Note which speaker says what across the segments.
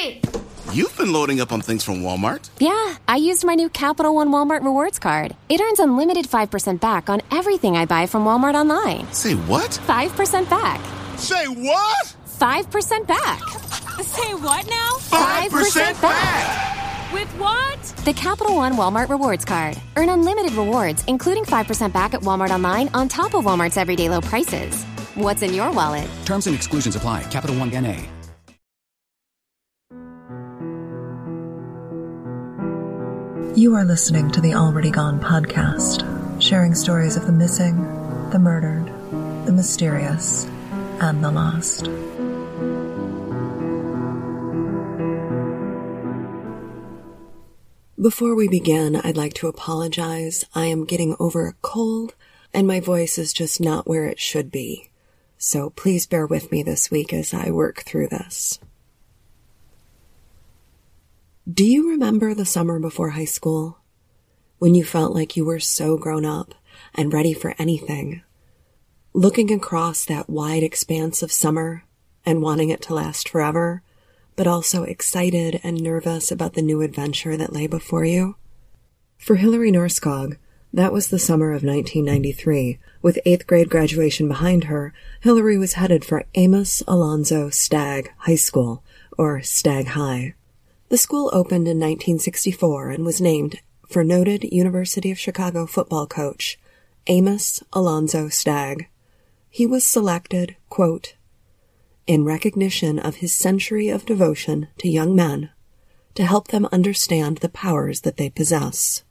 Speaker 1: Hillary!
Speaker 2: You've been loading up on things from Walmart.
Speaker 1: Yeah, I used my new Capital One Walmart Rewards card. It earns unlimited 5% back on everything I buy from Walmart online.
Speaker 2: Say what?
Speaker 1: 5% back.
Speaker 2: Say what?
Speaker 1: 5% back.
Speaker 3: Say what now?
Speaker 2: 5% back!
Speaker 3: With what?
Speaker 1: The Capital One Walmart Rewards card. Earn unlimited rewards, including 5% back at Walmart online on top of Walmart's everyday low prices. What's in your wallet?
Speaker 4: Terms and exclusions apply. Capital One NA.
Speaker 5: You are listening to the Already Gone podcast, sharing stories of the missing, the murdered, the mysterious, and the lost. Before we begin, I'd like to apologize. I am getting over a cold, and my voice is just not where it should be. So please bear with me this week as I work through this. Do you remember the summer before high school? When you felt like you were so grown up and ready for anything? Looking across that wide expanse of summer and wanting it to last forever, but also excited and nervous about the new adventure that lay before you? For Hillary Norskog, that was the summer of 1993. With eighth grade graduation behind her, Hillary was headed for Amos Alonzo Stagg High School, or Stagg High. The school opened in 1964 and was named for noted University of Chicago football coach Amos Alonzo Stagg. He was selected, quote, in recognition of his century of devotion to young men to help them understand the powers that they possess.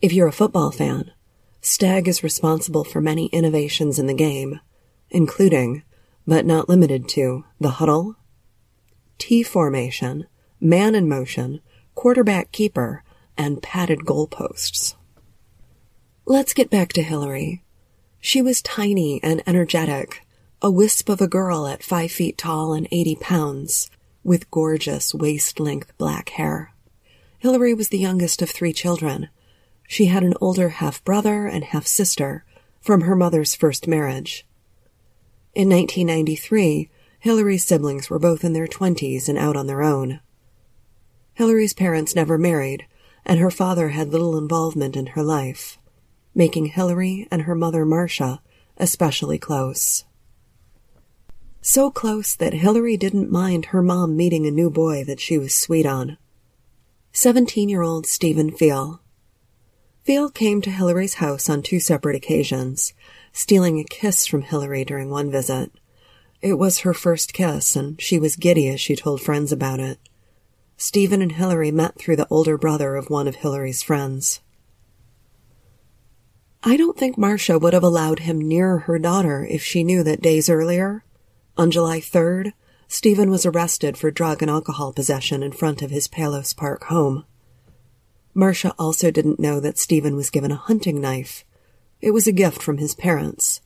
Speaker 5: If you're a football fan, Stagg is responsible for many innovations in the game, including, but not limited to, the huddle, T formation, man in motion, quarterback keeper, and padded goalposts. Let's get back to Hillary. She was tiny and energetic, a wisp of a girl at five feet tall and 80 pounds, with gorgeous waist length black hair. Hillary was the youngest of three children. She had an older half brother and half sister from her mother's first marriage. In 1993, Hillary's siblings were both in their twenties and out on their own. Hillary's parents never married, and her father had little involvement in her life, making Hillary and her mother Marcia especially close. So close that Hillary didn't mind her mom meeting a new boy that she was sweet on. Seventeen-year-old Stephen Pfiel. Pfiel came to Hillary's house on two separate occasions, stealing a kiss from Hillary during one visit. It was her first kiss, and she was giddy as she told friends about it. Stephen and Hillary met through the older brother of one of Hillary's friends. I don't think Marcia would have allowed him near her daughter if she knew that days earlier, on July 3rd, Stephen was arrested for drug and alcohol possession in front of his Palos Park home. Marcia also didn't know that Stephen was given a hunting knife. It was a gift from his parents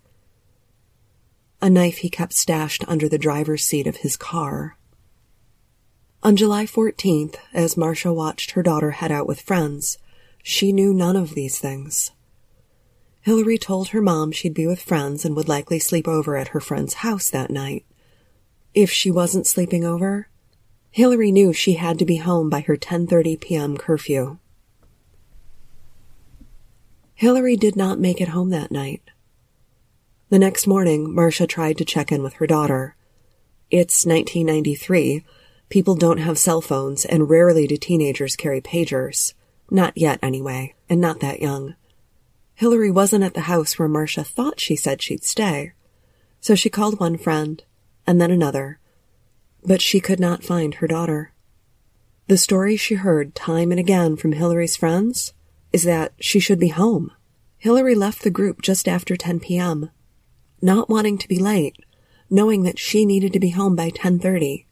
Speaker 5: a knife he kept stashed under the driver's seat of his car. On July 14th, as Marcia watched her daughter head out with friends, she knew none of these things. Hillary told her mom she'd be with friends and would likely sleep over at her friend's house that night. If she wasn't sleeping over, Hillary knew she had to be home by her 10:30 p.m. curfew. Hillary did not make it home that night. The next morning, Marcia tried to check in with her daughter. It's 1993. People don't have cell phones, and rarely do teenagers carry pagers. Not yet, anyway, and not that young. Hillary wasn't at the house where Marcia thought she said she'd stay. So she called one friend, and then another. But she could not find her daughter. The story she heard time and again from Hillary's friends is that she should be home. Hillary left the group just after 10 p.m not wanting to be late, knowing that she needed to be home by 10:30,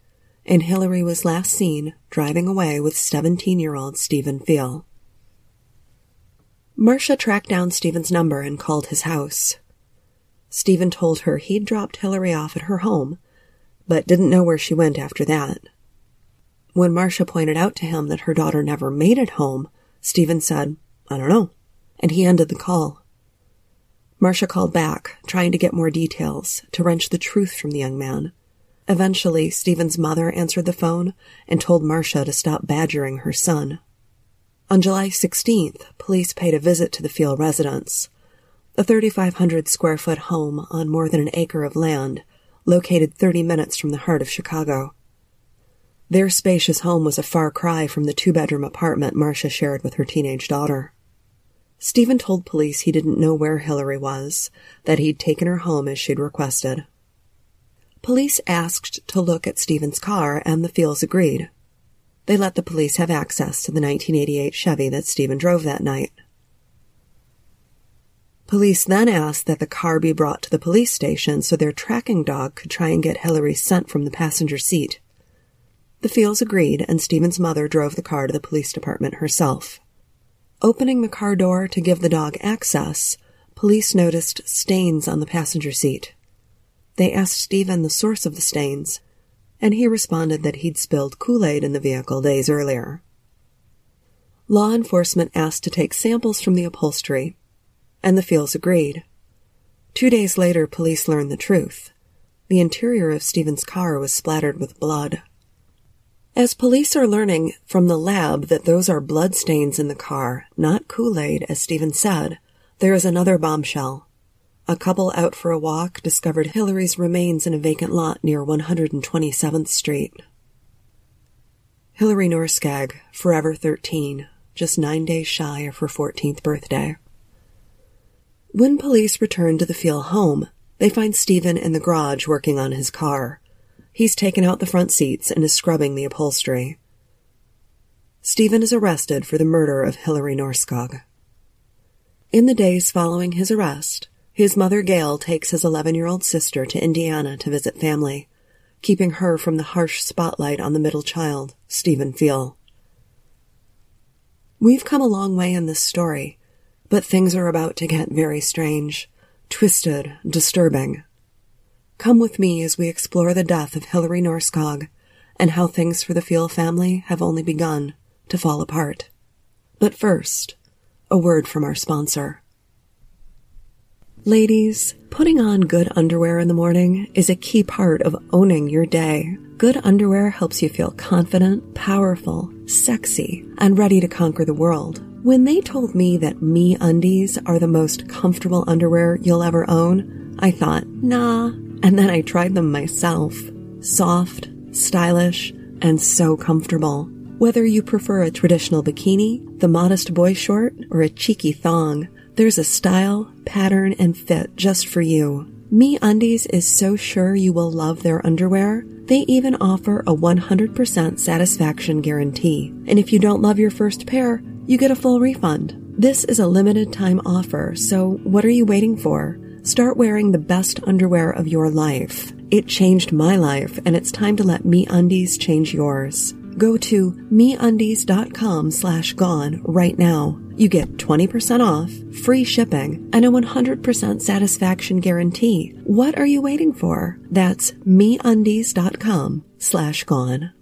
Speaker 5: and Hillary was last seen driving away with 17-year-old Stephen Pfiel. Marcia tracked down Stephen's number and called his house. Stephen told her he'd dropped Hillary off at her home, but didn't know where she went after that. When Marcia pointed out to him that her daughter never made it home, Stephen said, I don't know, and he ended the call. Marcia called back, trying to get more details, to wrench the truth from the young man. Eventually, Stephen's mother answered the phone and told Marcia to stop badgering her son. On July 16th, police paid a visit to the Pfiel residence, a 3,500 square foot home on more than an acre of land, located 30 minutes from the heart of Chicago. Their spacious home was a far cry from the two bedroom apartment Marcia shared with her teenage daughter. Stephen told police he didn't know where Hillary was, that he'd taken her home as she'd requested. Police asked to look at Stephen's car, and the Pfiels agreed. They let the police have access to the 1988 Chevy that Stephen drove that night. Police then asked that the car be brought to the police station so their tracking dog could try and get Hillary's scent from the passenger seat. The Pfiels agreed, and Stephen's mother drove the car to the police department herself. Opening the car door to give the dog access, police noticed stains on the passenger seat. They asked Stephen the source of the stains, and he responded that he'd spilled Kool-Aid in the vehicle days earlier. Law enforcement asked to take samples from the upholstery, and the Pfiels agreed. Two days later, police learned the truth. The interior of Stephen's car was splattered with blood. As police are learning from the lab that those are blood stains in the car, not Kool-Aid, as Stephen said, there is another bombshell. A couple out for a walk discovered Hillary's remains in a vacant lot near 127th Street. Hillary Norskog, forever 13, just nine days shy of her 14th birthday. When police return to the Pfiel home, they find Stephen in the garage working on his car. He's taken out the front seats and is scrubbing the upholstery. Stephen is arrested for the murder of Hillary Norskog. In the days following his arrest, his mother Gail takes his 11 year old sister to Indiana to visit family, keeping her from the harsh spotlight on the middle child, Stephen Pfiel. We've come a long way in this story, but things are about to get very strange, twisted, disturbing. Come with me as we explore the death of Hillary Norskog and how things for the Pfiel family have only begun to fall apart. But first, a word from our sponsor. Ladies, putting on good underwear in the morning is a key part of owning your day. Good underwear helps you feel confident, powerful, sexy, and ready to conquer the world. When they told me that MeUndies are the most comfortable underwear you'll ever own, I thought, nah, and then I tried them myself. Soft, stylish, and so comfortable. Whether you prefer a traditional bikini, the modest boy short, or a cheeky thong, there's a style, pattern, and fit just for you. MeUndies is so sure you will love their underwear. They even offer a 100% satisfaction guarantee. And if you don't love your first pair, you get a full refund. This is a limited time offer, so what are you waiting for? Start wearing the best underwear of your life. It changed my life, and it's time to let MeUndies change yours. Go to MeUndies.com slash gone right now. You get 20% off, free shipping, and a 100% satisfaction guarantee. What are you waiting for? That's MeUndies.com slash gone.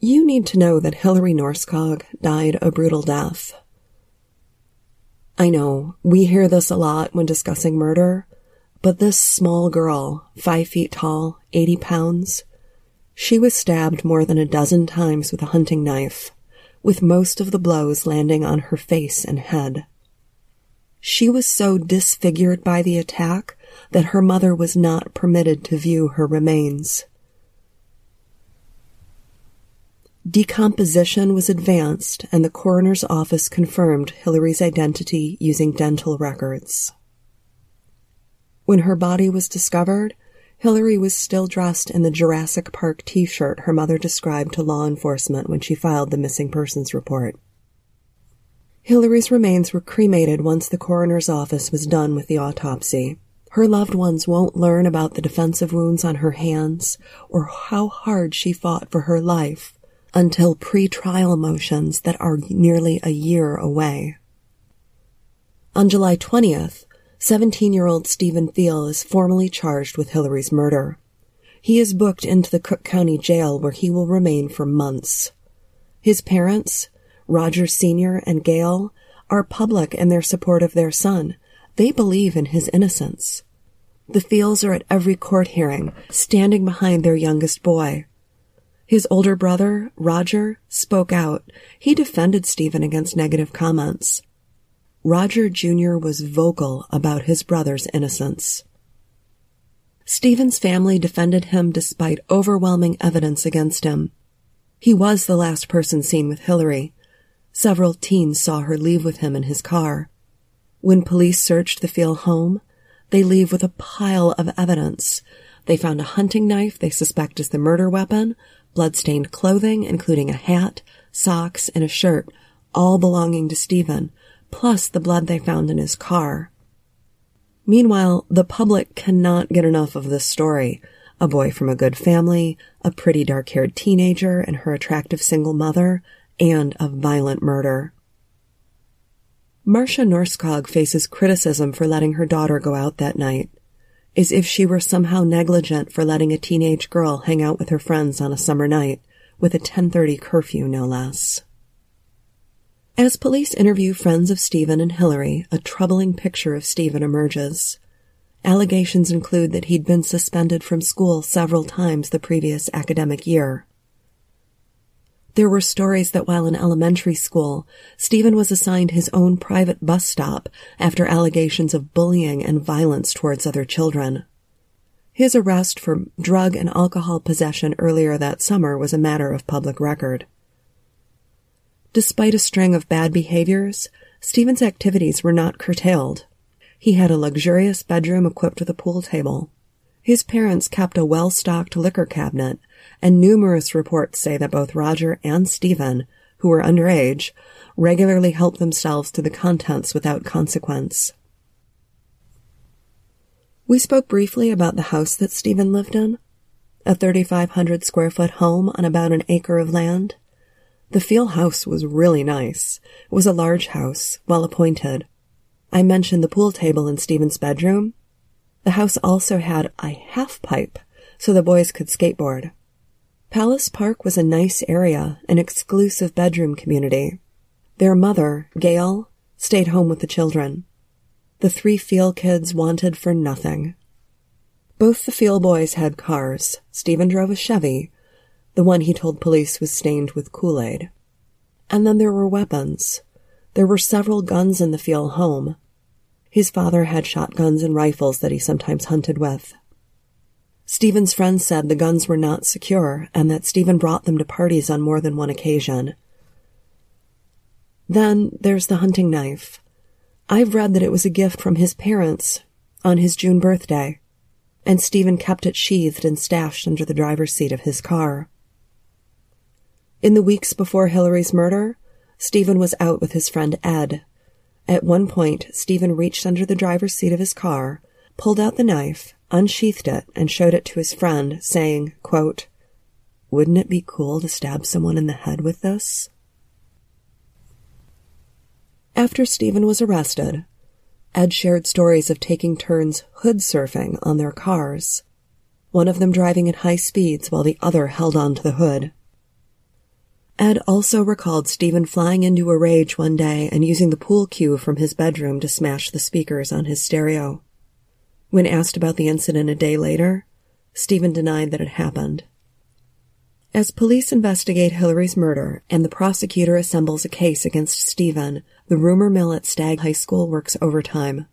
Speaker 5: You need to know that Hillary Norskog died a brutal death. I know, we hear this a lot when discussing murder, but this small girl, five feet tall, 80 pounds, she was stabbed more than a dozen times with a hunting knife, with most of the blows landing on her face and head. She was so disfigured by the attack that her mother was not permitted to view her remains. Decomposition was advanced and the coroner's office confirmed Hillary's identity using dental records. When her body was discovered, Hillary was still dressed in the Jurassic Park t-shirt her mother described to law enforcement when she filed the missing persons report. Hillary's remains were cremated once the coroner's office was done with the autopsy. Her loved ones won't learn about the defensive wounds on her hands or how hard she fought for her life until pre-trial motions that are nearly a year away. On July 20th, 17-year-old Stephen Pfiel is formally charged with Hillary's murder. He is booked into the Cook County Jail where he will remain for months. His parents, Roger Sr. and Gail, are public in their support of their son. They believe in his innocence. The Pfiels are at every court hearing, standing behind their youngest boy. His older brother, Roger, spoke out. He defended Stephen against negative comments. Roger Jr. was vocal about his brother's innocence. Stephen's family defended him despite overwhelming evidence against him. He was the last person seen with Hillary. Several teens saw her leave with him in his car. When police searched the Pfiel home, they leave with a pile of evidence. They found a hunting knife they suspect is the murder weapon, blood-stained clothing, including a hat, socks, and a shirt, all belonging to Stephen, plus the blood they found in his car. Meanwhile, the public cannot get enough of this story. A boy from a good family, a pretty dark-haired teenager and her attractive single mother, and a violent murder. Marcia Norskog faces criticism for letting her daughter go out that night, as if she were somehow negligent for letting a teenage girl hang out with her friends on a summer night, with a 10.30 curfew no less. As police interview friends of Stephen and Hillary, a troubling picture of Stephen emerges. Allegations include that he'd been suspended from school several times the previous academic year. There were stories that while in elementary school, Stephen was assigned his own private bus stop after allegations of bullying and violence towards other children. His arrest for drug and alcohol possession earlier that summer was a matter of public record. Despite a string of bad behaviors, Stephen's activities were not curtailed. He had a luxurious bedroom equipped with a pool table. His parents kept a well-stocked liquor cabinet, and numerous reports say that both Roger and Stephen, who were underage, regularly helped themselves to the contents without consequence. We spoke briefly about the house that Stephen lived in, a 3,500 square foot home on about an acre of land. The Pfiel house was really nice. It was a large house, well appointed. I mentioned the pool table in Stephen's bedroom. The house also had a half pipe, so the boys could skateboard. Palos Park was a nice area, an exclusive bedroom community. Their mother, Gail, stayed home with the children. The three Pfiel kids wanted for nothing. Both the Pfiel boys had cars. Stephen drove a Chevy, the one he told police was stained with Kool-Aid. And then there were weapons. There were several guns in the Pfiel home. His father had shotguns and rifles that he sometimes hunted with. Stephen's friends said the guns were not secure and that Stephen brought them to parties on more than one occasion. Then there's the hunting knife. I've read that it was a gift from his parents on his June birthday, and Stephen kept it sheathed and stashed under the driver's seat of his car. In the weeks before Hillary's murder, Stephen was out with his friend Ed. At one point, Stephen reached under the driver's seat of his car, pulled out the knife, unsheathed it, and showed it to his friend, saying, quote, Wouldn't it be cool to stab someone in the head with this? After Stephen was arrested, Ed shared stories of taking turns hood surfing on their cars, one of them driving at high speeds while the other held on to the hood. Ed also recalled Stephen flying into a rage one day and using the pool cue from his bedroom to smash the speakers on his stereo. When asked about the incident a day later, Stephen denied that it happened. As police investigate Hillary's murder and the prosecutor assembles a case against Stephen, the rumor mill at Stagg High School works overtime.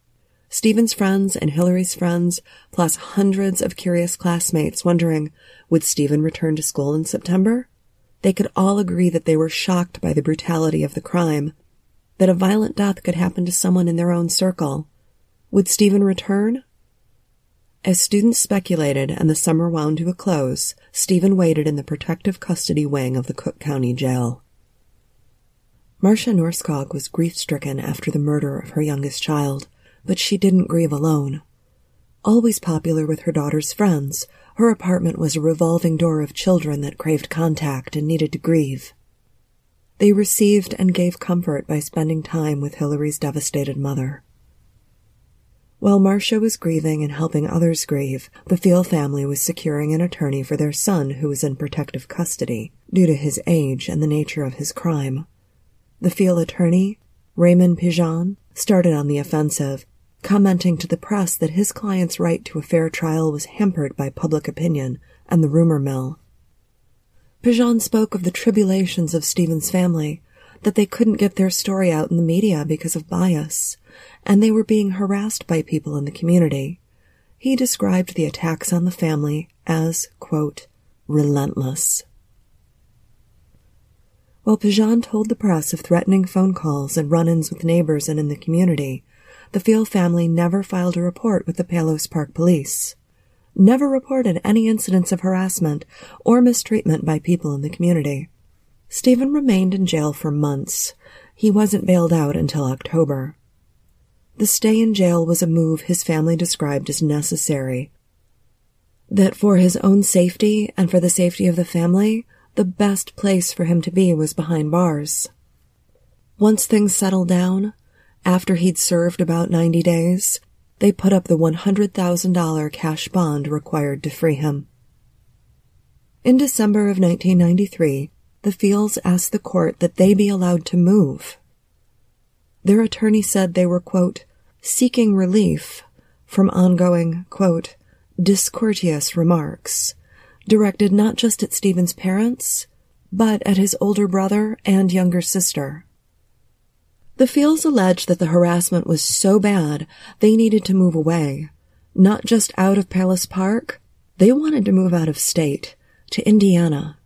Speaker 5: Stephen's friends and Hillary's friends, plus hundreds of curious classmates wondering, would Stephen return to school in September? They could all agree that they were shocked by the brutality of the crime, that a violent death could happen to someone in their own circle. Would Stephen return? As students speculated and the summer wound to a close, Stephen waited in the protective custody wing of the Cook County Jail. Marcia Norskog was grief-stricken after the murder of her youngest child, but she didn't grieve alone. Always popular with her daughter's friends, her apartment was a revolving door of children that craved contact and needed to grieve. They received and gave comfort by spending time with Hillary's devastated mother. While Marcia was grieving and helping others grieve, the Pfiel family was securing an attorney for their son who was in protective custody due to his age and the nature of his crime. The Pfiel attorney, Raymond Pijon, started on the offensive commenting to the press that his client's right to a fair trial was hampered by public opinion and the rumor mill. Pijon spoke of the tribulations of Stephen's family, that they couldn't get their story out in the media because of bias, and they were being harassed by people in the community. He described the attacks on the family as, quote, relentless. While Pijon told the press of threatening phone calls and run-ins with neighbors and in the community, the Pfiel family never filed a report with the Palos Park police, never reported any incidents of harassment or mistreatment by people in the community. Stephen remained in jail for months. He wasn't bailed out until October. The stay in jail was a move his family described as necessary. That for his own safety and for the safety of the family, the best place for him to be was behind bars. Once things settled down, after he'd served about 90 days, they put up the $100,000 cash bond required to free him. In December of 1993, the Pfiels asked the court that they be allowed to move. Their attorney said they were, quote, seeking relief from ongoing, quote, discourteous remarks, directed not just at Stephen's parents, but at his older brother and younger sister. The Pfiels alleged that the harassment was so bad they needed to move away, not just out of Palos Park, they wanted to move out of state, to Indiana.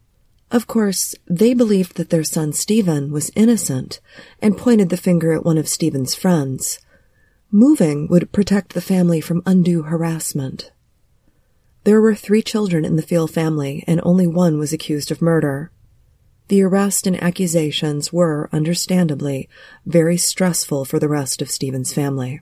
Speaker 5: Of course, they believed that their son Stephen was innocent and pointed the finger at one of Stephen's friends. Moving would protect the family from undue harassment. There were three children in the Pfiel family and only one was accused of murder. The arrest and accusations were, understandably, very stressful for the rest of Stephen's family.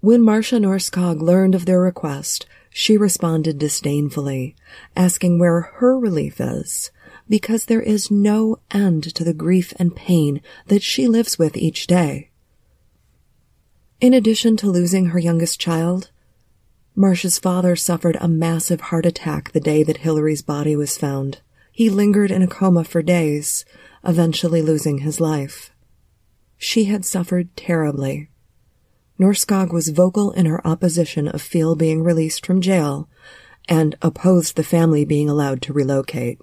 Speaker 5: When Marcia Norskog learned of their request, she responded disdainfully, asking where her relief is, because there is no end to the grief and pain that she lives with each day. In addition to losing her youngest child, Marcia's father suffered a massive heart attack the day that Hillary's body was found. He lingered in a coma for days, eventually losing his life. She had suffered terribly. Norskog was vocal in her opposition of Pfiel being released from jail and opposed the family being allowed to relocate.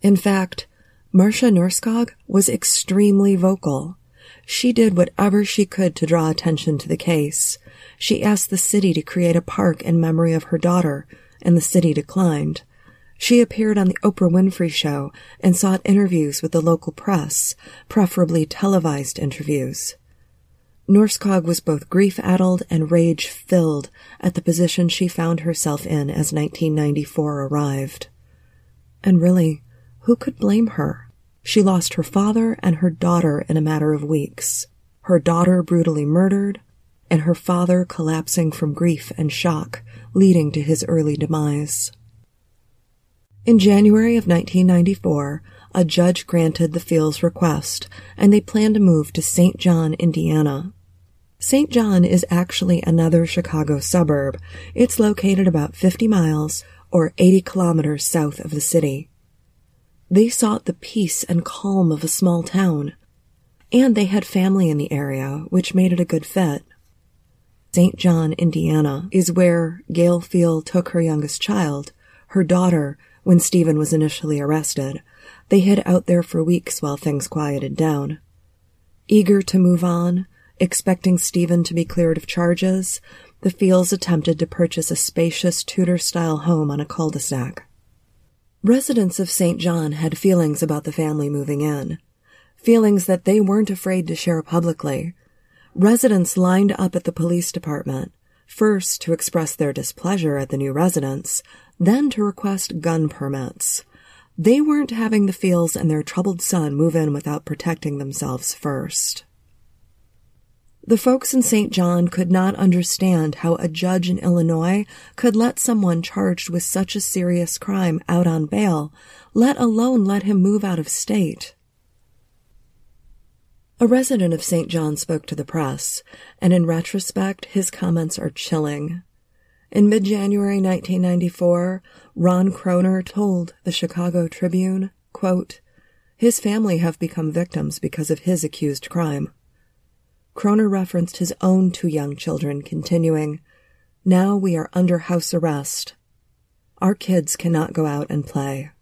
Speaker 5: In fact, Marcia Norskog was extremely vocal. She did whatever she could to draw attention to the case. She asked the city to create a park in memory of her daughter, and the city declined. She appeared on the Oprah Winfrey Show and sought interviews with the local press, preferably televised interviews. Norskog was both grief-addled and rage-filled at the position she found herself in as 1994 arrived. And really, who could blame her? She lost her father and her daughter in a matter of weeks. Her daughter brutally murdered, and her father collapsing from grief and shock, leading to his early demise. In January of 1994, a judge granted the Pfiels' request, and they planned to move to St. John, Indiana. St. John is actually another Chicago suburb. It's located about 50 miles or 80 kilometers south of the city. They sought the peace and calm of a small town, and they had family in the area, which made it a good fit. St. John, Indiana is where Gail Pfiel took her youngest child, her daughter, when Stephen was initially arrested. They hid out there for weeks while things quieted down. Eager to move on, Expecting Stephen to be cleared of charges, the Pfiels attempted to purchase a spacious Tudor-style home on a cul-de-sac. Residents of St. John had feelings about the family moving in. Feelings that they weren't afraid to share publicly. Residents lined up at the police department, first to express their displeasure at the new residents, then to request gun permits. They weren't having the Pfiels and their troubled son move in without protecting themselves first. The folks in St. John could not understand how a judge in Illinois could let someone charged with such a serious crime out on bail, let alone let him move out of state. A resident of St. John spoke to the press, and in retrospect, his comments are chilling. In mid-January 1994, Ron Kroner told the Chicago Tribune, quote, his family have become victims because of his accused crime. Kroner referenced his own two young children, continuing, Now we are under house arrest. Our kids cannot go out and play.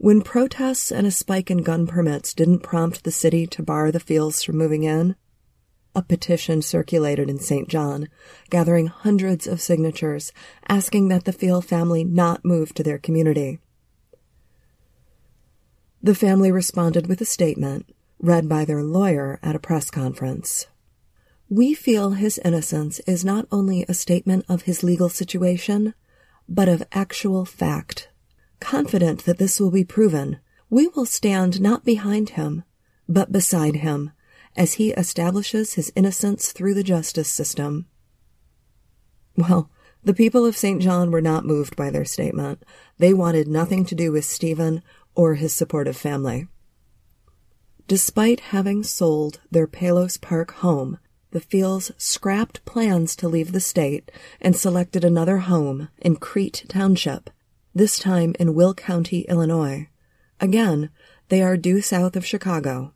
Speaker 5: When protests and a spike in gun permits didn't prompt the city to bar the Pfiels from moving in, a petition circulated in St. John, gathering hundreds of signatures asking that the Pfiel family not move to their community. The family responded with a statement read by their lawyer at a press conference. We feel his innocence is not only a statement of his legal situation, but of actual fact. Confident that this will be proven, we will stand not behind him, but beside him, as he establishes his innocence through the justice system. Well, the people of St. John were not moved by their statement. They wanted nothing to do with Stephen or his supportive family. Despite having sold their Palos Park home, the Pfiels scrapped plans to leave the state and selected another home in Crete Township, this time in Will County, Illinois. Again, they are due south of Chicago.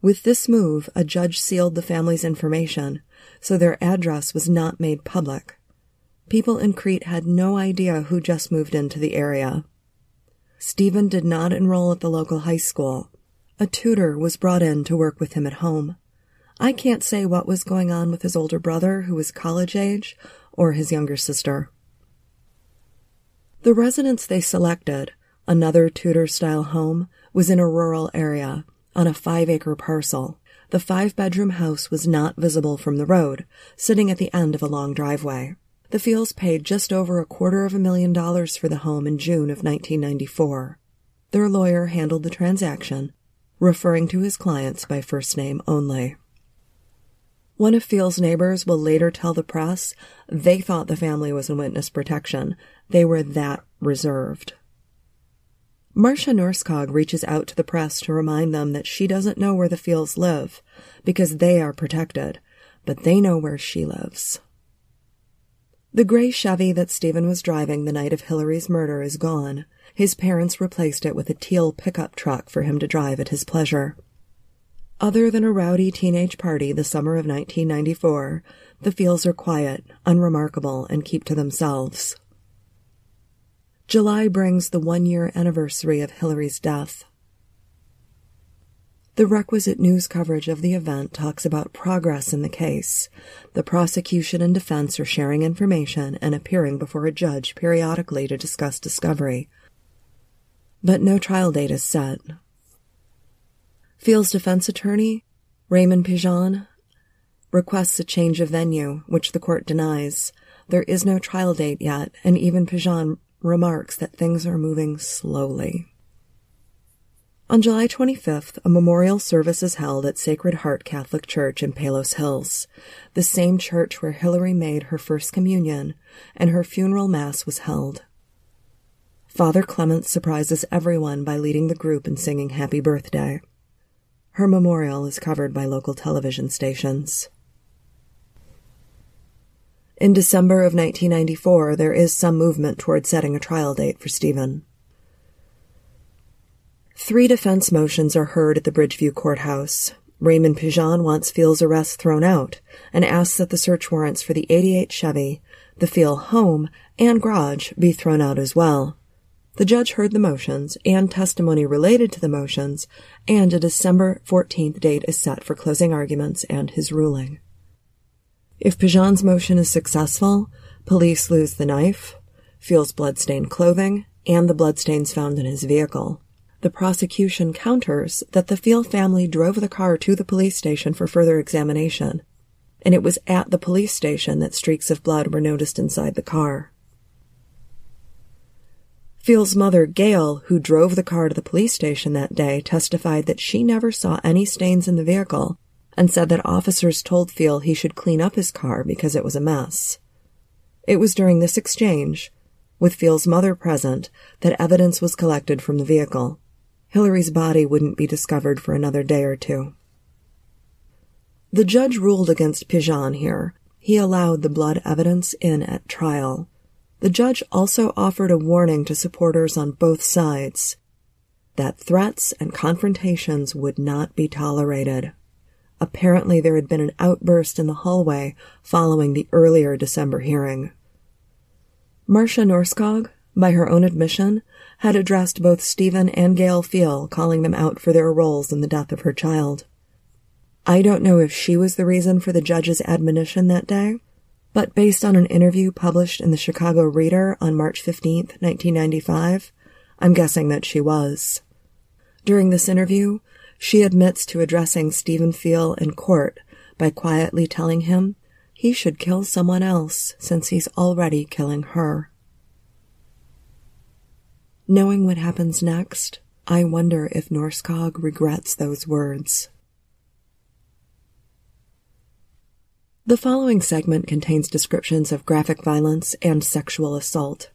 Speaker 5: With this move, a judge sealed the family's information, so their address was not made public. People in Crete had no idea who just moved into the area. Stephen did not enroll at the local high school, a tutor was brought in to work with him at home. I can't say what was going on with his older brother, who was college age, or his younger sister. The residence they selected, another Tudor style home, was in a rural area, on a five acre parcel. The five bedroom house was not visible from the road, sitting at the end of a long driveway. The Pfiels paid just over a quarter of a million dollars for the home in June of 1994. Their lawyer handled the transaction, referring to his clients by first name only. One of Pfiel's neighbors will later tell the press they thought the family was in witness protection. They were that reserved. Marcia Norskog reaches out to the press to remind them that she doesn't know where the Pfiels live because they are protected, but they know where she lives. The gray Chevy that Stephen was driving the night of Hillary's murder is gone, his parents replaced it with a teal pickup truck for him to drive at his pleasure. Other than a rowdy teenage party the summer of 1994, the Pfiels are quiet, unremarkable, and keep to themselves. July brings the one year anniversary of Hillary's death. The requisite news coverage of the event talks about progress in the case. The prosecution and defense are sharing information and appearing before a judge periodically to discuss discovery, but no trial date is set. Pfiel's defense attorney, Raymond Pijon, requests a change of venue, which the court denies. There is no trial date yet, and even Pijon remarks that things are moving slowly. On July 25th, a memorial service is held at Sacred Heart Catholic Church in Palos Hills, the same church where Hillary made her first communion, and her funeral mass was held. Father Clement surprises everyone by leading the group in singing Happy Birthday. Her memorial is covered by local television stations. In December of 1994, there is some movement toward setting a trial date for Stephen. Three defense motions are heard at the Bridgeview courthouse. Raymond Pijon wants Pfiel's arrest thrown out and asks that the search warrants for the 88 Chevy, the Pfiel home, and garage be thrown out as well. The judge heard the motions and testimony related to the motions, and a December 14th date is set for closing arguments and his ruling. If Pijon's motion is successful, police lose the knife, Pfiel's bloodstained clothing, and the bloodstains found in his vehicle. The prosecution counters that the Pfiel family drove the car to the police station for further examination, and it was at the police station that streaks of blood were noticed inside the car. Pfiel's mother, Gail, who drove the car to the police station that day, testified that she never saw any stains in the vehicle and said that officers told Pfiel he should clean up his car because it was a mess. It was during this exchange, with Pfiel's mother present, that evidence was collected from the vehicle. Hillary's body wouldn't be discovered for another day or two. The judge ruled against Pijon here. He allowed the blood evidence in at trial. The judge also offered a warning to supporters on both sides that threats and confrontations would not be tolerated. Apparently, there had been an outburst in the hallway following the earlier December hearing. Marcia Norskog, by her own admission, had addressed both Stephen and Gail Pfiel, calling them out for their roles in the death of her child. I don't know if she was the reason for the judge's admonition that day, but based on an interview published in the Chicago Reader on March 15, 1995, I'm guessing that she was. During this interview, she admits to addressing Stephen Pfiel in court by quietly telling him he should kill someone else since he's already killing her. Knowing what happens next, I wonder if Norskog regrets those words. The following segment contains descriptions of graphic violence and sexual assault.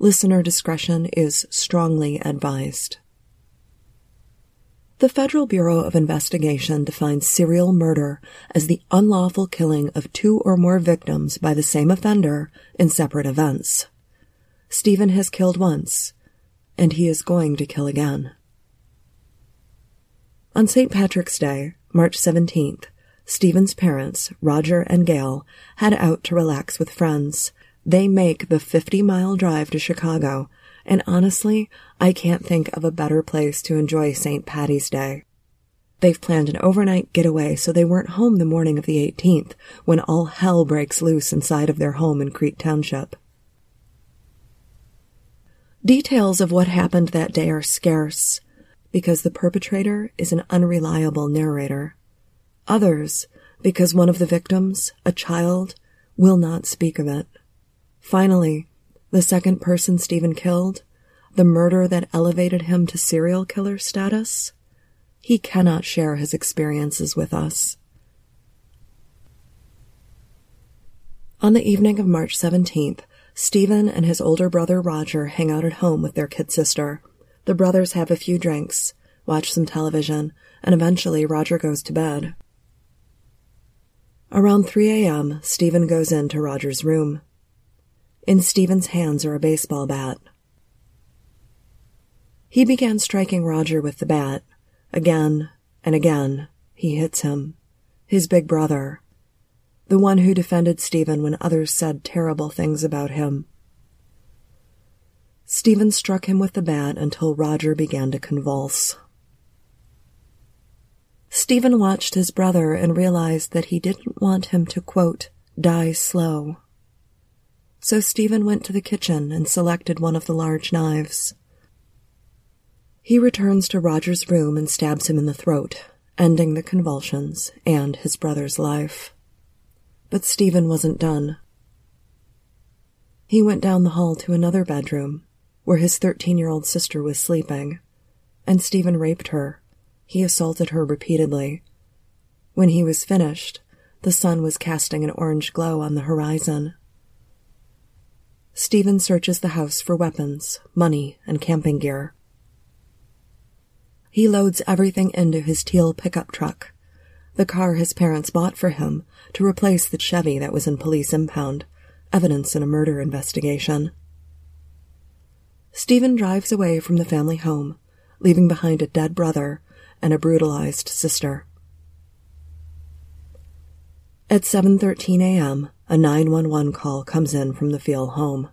Speaker 5: Listener discretion is strongly advised. The Federal Bureau of Investigation defines serial murder as the unlawful killing of two or more victims by the same offender in separate events. Stephen has killed once, and he is going to kill again. On St. Patrick's Day, March 17th, Stephen's parents, Roger and Gail, head out to relax with friends. They make the 50 mile drive to Chicago and honestly, I can't think of a better place to enjoy St. Patty's Day. They've planned an overnight getaway so they weren't home the morning of the 18th when all hell breaks loose inside of their home in Crete Township. Details of what happened that day are scarce because the perpetrator is an unreliable narrator. Others, because one of the victims, a child, will not speak of it. Finally, the second person Stephen killed, the murder that elevated him to serial killer status, he cannot share his experiences with us. On the evening of March 17th, Stephen and his older brother Roger hang out at home with their kid sister. The brothers have a few drinks, watch some television, and eventually Roger goes to bed. Around 3 a.m., Stephen goes into Roger's room. In Stephen's hands are a baseball bat. He began striking Roger with the bat. Again and again, he hits him. His big brother. The one who defended Stephen when others said terrible things about him. Stephen struck him with the bat until Roger began to convulse. Stephen watched his brother and realized that he didn't want him to, quote, die slow so Stephen went to the kitchen and selected one of the large knives. He returns to Roger's room and stabs him in the throat, ending the convulsions and his brother's life. But Stephen wasn't done. He went down the hall to another bedroom, where his 13 year old sister was sleeping, and Stephen raped her. He assaulted her repeatedly. When he was finished, the sun was casting an orange glow on the horizon. Stephen searches the house for weapons, money, and camping gear. He loads everything into his teal pickup truck, the car his parents bought for him to replace the Chevy that was in police impound, evidence in a murder investigation. Stephen drives away from the family home, leaving behind a dead brother and a brutalized sister. At 7:13 a.m., a 911 call comes in from the Pfiel home.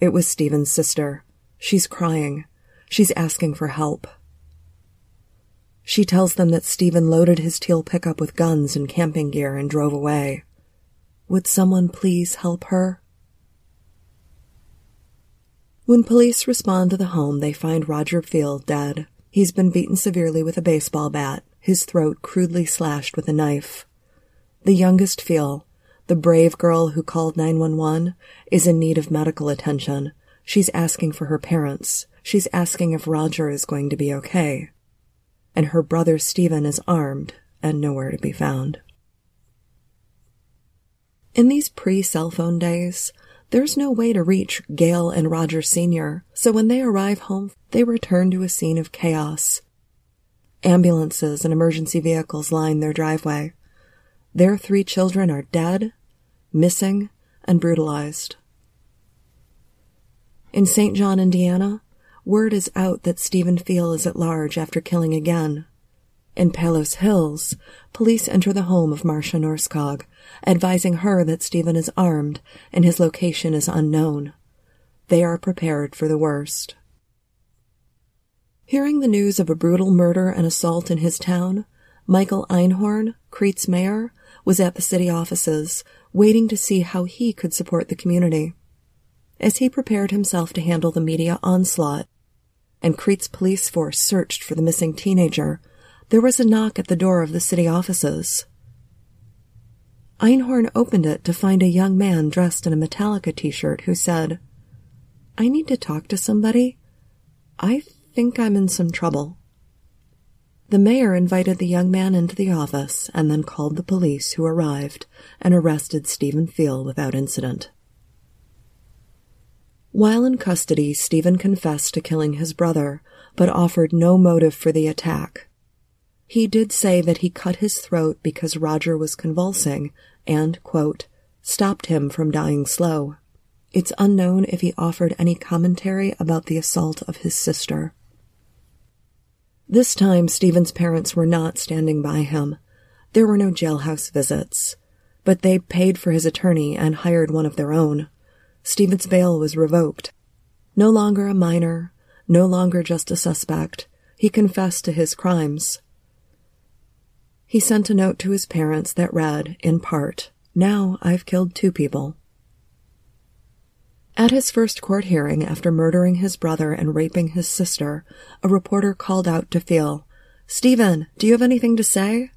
Speaker 5: It was Stephen's sister. She's crying. She's asking for help. She tells them that Stephen loaded his teal pickup with guns and camping gear and drove away. Would someone please help her? When police respond to the home, they find Roger Pfiel dead. He's been beaten severely with a baseball bat, his throat crudely slashed with a knife. The youngest Pfiel, the brave girl who called 911 is in need of medical attention. She's asking for her parents. She's asking if Roger is going to be okay. And her brother Stephen is armed and nowhere to be found. In these pre-cell phone days, there's no way to reach Gail and Roger Sr., so when they arrive home, they return to a scene of chaos. Ambulances and emergency vehicles line their driveway. Their three children are dead missing, and brutalized. In St. John, Indiana, word is out that Stephen Pfiel is at large after killing again. In Palos Hills, police enter the home of Marcia Norskog, advising her that Stephen is armed and his location is unknown. They are prepared for the worst. Hearing the news of a brutal murder and assault in his town, Michael Einhorn, Crete's mayor, was at the city offices, waiting to see how he could support the community. As he prepared himself to handle the media onslaught, and Crete's police force searched for the missing teenager, there was a knock at the door of the city offices. Einhorn opened it to find a young man dressed in a Metallica t-shirt who said, I need to talk to somebody. I think I'm in some trouble. The mayor invited the young man into the office and then called the police who arrived and arrested Steven Pfiel without incident. While in custody, Steven confessed to killing his brother, but offered no motive for the attack. He did say that he cut his throat because Roger was convulsing and, quote, stopped him from dying slow. It's unknown if he offered any commentary about the assault of his sister. This time, Steven's parents were not standing by him. There were no jailhouse visits, but they paid for his attorney and hired one of their own. Steven's bail was revoked. No longer a minor, no longer just a suspect, he confessed to his crimes. He sent a note to his parents that read, in part, Now I've killed two people. At his first court hearing after murdering his brother and raping his sister, a reporter called out to Pfiel, Steven, do you have anything to say?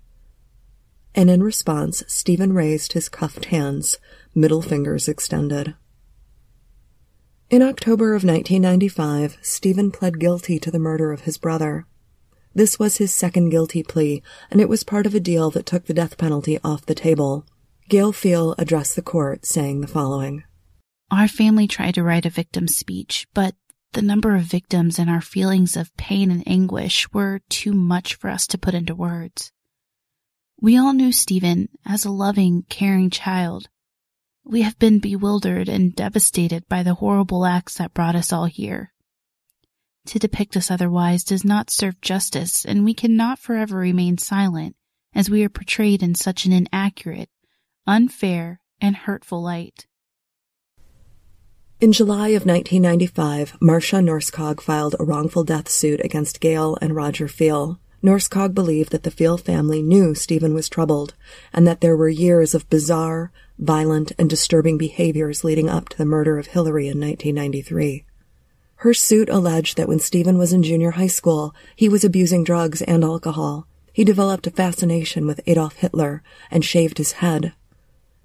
Speaker 5: And in response, Steven raised his cuffed hands, middle fingers extended. In October of 1995, Steven pled guilty to the murder of his brother. This was his second guilty plea, and it was part of a deal that took the death penalty off the table. Gail Pfiel addressed the court, saying the following.
Speaker 6: Our family tried to write a victim speech, but the number of victims and our feelings of pain and anguish were too much for us to put into words. We all knew Steven as a loving, caring child. We have been bewildered and devastated by the horrible acts that brought us all here. To depict us otherwise does not serve justice, and we cannot forever remain silent as we are portrayed in such an inaccurate, unfair, and hurtful light.
Speaker 5: In July of 1995, Marcia Norskog filed a wrongful death suit against Gail and Roger Pfiel. Norskog believed that the Pfiel family knew Steven was troubled and that there were years of bizarre, violent, and disturbing behaviors leading up to the murder of Hillary in 1993. Her suit alleged that when Steven was in junior high school, he was abusing drugs and alcohol. He developed a fascination with Adolf Hitler and shaved his head.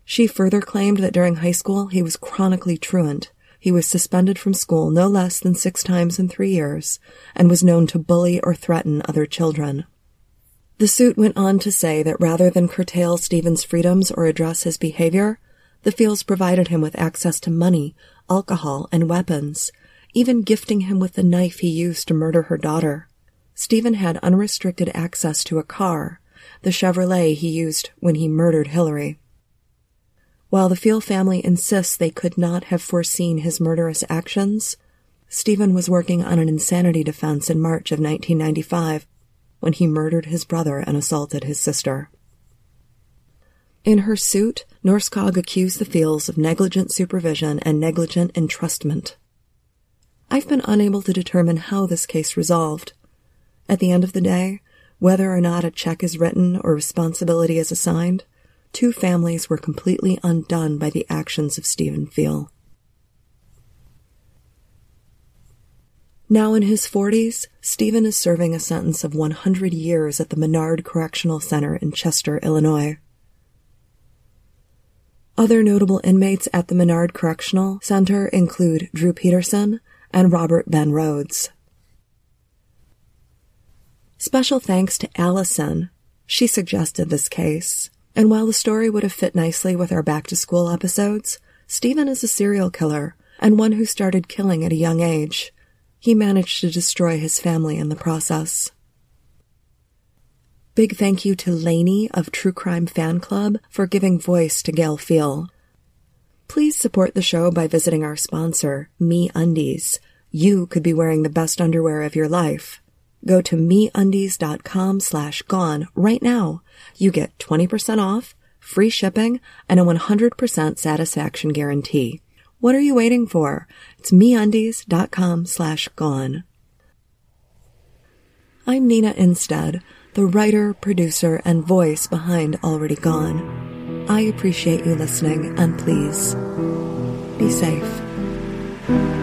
Speaker 5: She further claimed that during high school he was chronically truant he was suspended from school no less than six times in three years and was known to bully or threaten other children. The suit went on to say that rather than curtail Steven's freedoms or address his behavior, the Pfiels provided him with access to money, alcohol, and weapons, even gifting him with the knife he used to murder her daughter. Steven had unrestricted access to a car, the Chevrolet he used when he murdered Hillary. While the Pfiel family insists they could not have foreseen his murderous actions, Steven was working on an insanity defense in March of 1995 when he murdered his brother and assaulted his sister. In her suit, Norskog accused the Pfiels of negligent supervision and negligent entrustment. I've been unable to determine how this case resolved. At the end of the day, whether or not a check is written or responsibility is assigned, two families were completely undone by the actions of Steven Pfiel. Now in his 40s, Steven is serving a sentence of 100 years at the Menard Correctional Center in Chester, Illinois. Other notable inmates at the Menard Correctional Center include Drew Peterson and Robert Ben Rhodes. Special thanks to Allison. She suggested this case. And while the story would have fit nicely with our back to school episodes, Steven is a serial killer and one who started killing at a young age. He managed to destroy his family in the process. Big thank you to Lainey of True Crime Fan Club for giving voice to Gail Pfiel. Please support the show by visiting our sponsor, MeUndies. You could be wearing the best underwear of your life. Go to meundies.com slash gone right now. You get 20% off, free shipping, and a 100% satisfaction guarantee. What are you waiting for? It's meundies.com slash gone. I'm Nina Innsted, the writer, producer, and voice behind Already Gone. I appreciate you listening, and please, be safe.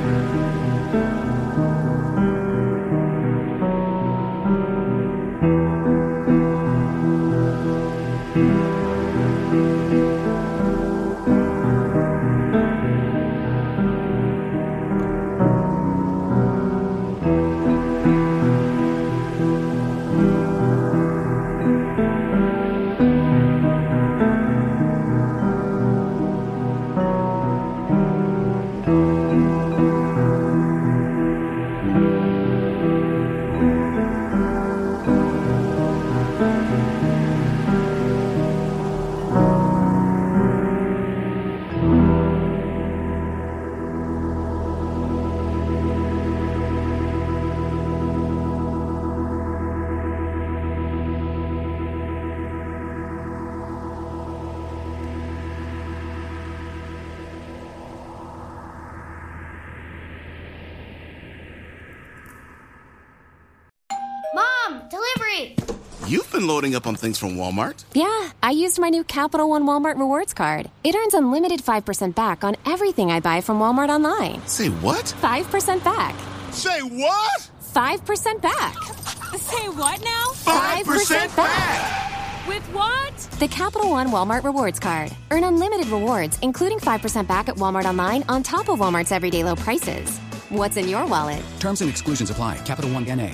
Speaker 2: Been loading up on things from Walmart.
Speaker 1: Yeah, I used my new Capital One Walmart Rewards card. It earns unlimited 5% back on everything I buy from Walmart online.
Speaker 2: Say what?
Speaker 1: 5% back.
Speaker 2: Say what?
Speaker 1: 5% back.
Speaker 3: Say what now?
Speaker 2: 5% back!
Speaker 3: With what?
Speaker 1: The Capital One Walmart Rewards card. Earn unlimited rewards, including 5% back at Walmart online on top of Walmart's everyday low prices. What's in your wallet?
Speaker 4: Terms and exclusions apply. Capital One NA.